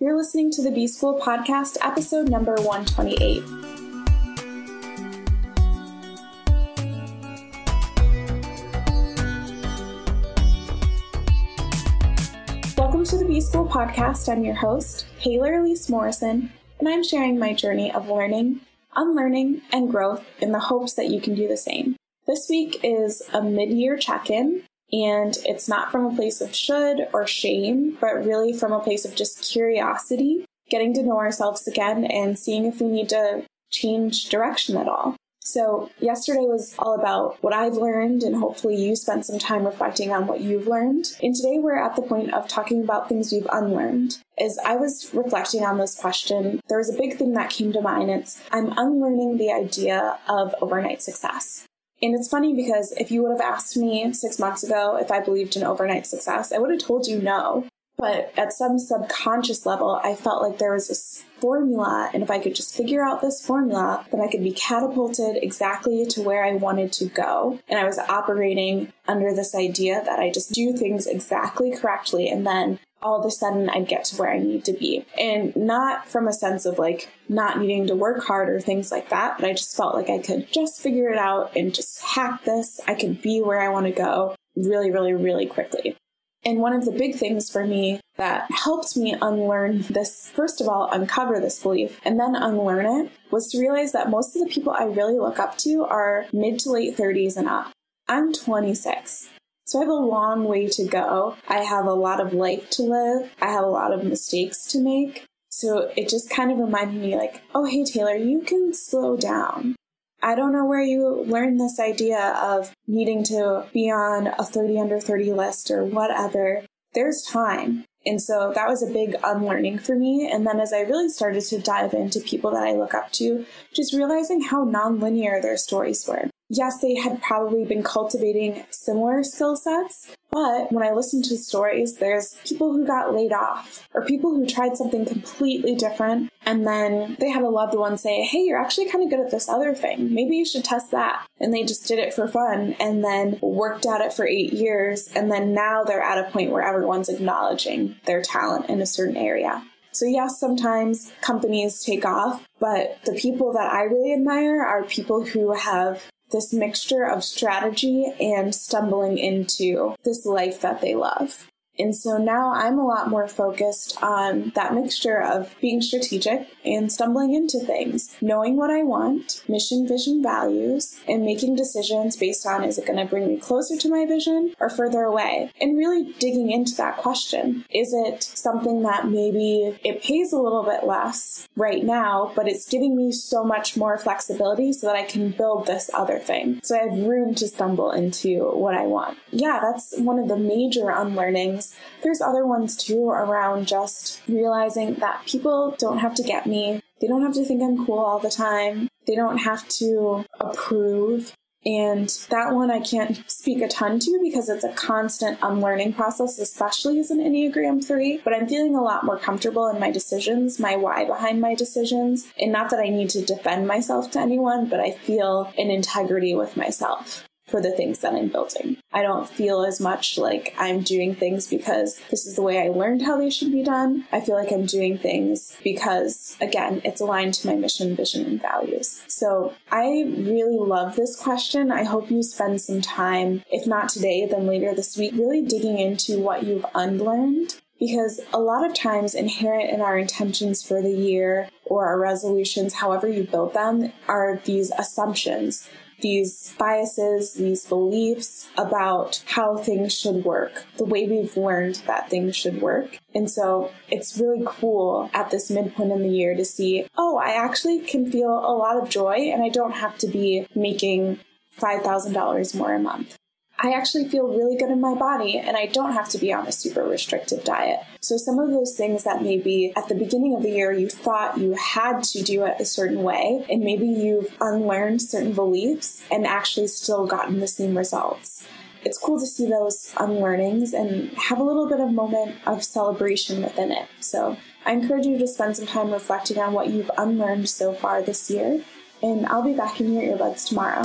You're listening to the B School Podcast, episode number 128. Welcome to the B School Podcast. I'm your host, Taylor Elyse Morrison, and I'm sharing my journey of learning, unlearning, and growth in the hopes that you can do the same. This week is a mid year check in, and it's not from a place of should or shame, but really from a place of just curiosity, getting to know ourselves again and seeing if we need to change direction at all. So, yesterday was all about what I've learned, and hopefully, you spent some time reflecting on what you've learned. And today, we're at the point of talking about things we've unlearned. As I was reflecting on this question, there was a big thing that came to mind. It's I'm unlearning the idea of overnight success. And it's funny because if you would have asked me six months ago if I believed in overnight success, I would have told you no. But at some subconscious level, I felt like there was this formula, and if I could just figure out this formula, then I could be catapulted exactly to where I wanted to go. And I was operating under this idea that I just do things exactly correctly, and then all of a sudden I'd get to where I need to be. And not from a sense of like not needing to work hard or things like that, but I just felt like I could just figure it out and just hack this. I could be where I want to go really, really, really quickly. And one of the big things for me that helped me unlearn this, first of all, uncover this belief and then unlearn it was to realize that most of the people I really look up to are mid to late 30s and up. I'm 26. So I have a long way to go. I have a lot of life to live. I have a lot of mistakes to make. So it just kind of reminded me like, oh, hey, Taylor, you can slow down. I don't know where you learned this idea of needing to be on a 30 under 30 list or whatever. There's time. And so that was a big unlearning for me. And then as I really started to dive into people that I look up to, just realizing how nonlinear their stories were yes, they had probably been cultivating similar skill sets, but when I listen to stories, there's people who got laid off or people who tried something completely different and then they had a loved one say, Hey, you're actually kind of good at this other thing. Maybe you should test that. And they just did it for fun and then worked at it for eight years. And then now they're at a point where everyone's acknowledging their talent in a certain area. So, yes, sometimes companies take off, but the people that I really admire are people who have this mixture of strategy and stumbling into this life that they love. And so now I'm a lot more focused on that mixture of being strategic and stumbling into things, knowing what I want, mission, vision, values, and making decisions based on is it going to bring me closer to my vision or further away? And really digging into that question. Is it something that maybe it pays a little bit less right now, but it's giving me so much more flexibility so that I can build this other thing? So I have room to stumble into what I want. Yeah, that's one of the major unlearnings there's other ones too around just realizing that people don't have to get me. They don't have to think I'm cool all the time. They don't have to approve. And that one I can't speak a ton to because it's a constant unlearning process, especially as an Enneagram 3. But I'm feeling a lot more comfortable in my decisions, my why behind my decisions. And not that I need to defend myself to anyone, but I feel an integrity with myself for the things that I'm building. I don't feel as much like I'm doing things because this is the way I learned how they should be done. I feel like I'm doing things because, again, it's aligned to my mission, vision, and values. So I really love this question. I hope you spend some time, if not today, then later this week, really digging into what you've unlearned because a lot of times inherent in our intentions for the year or our resolutions, however you build them, are these assumptions these biases, these beliefs about how things should work, the way we've learned that things should work. And so it's really cool at this midpoint in the year to see, oh, I actually can feel a lot of joy and I don't have to be making $5,000 more a month. I actually feel really good in my body and I don't have to be on a super restrictive diet. So, some of those things that maybe at the beginning of the year you thought you had to do it a certain way, and maybe you've unlearned certain beliefs and actually still gotten the same results. It's cool to see those unlearnings and have a little bit of moment of celebration within it. So, I encourage you to spend some time reflecting on what you've unlearned so far this year, and I'll be back in your earbuds tomorrow.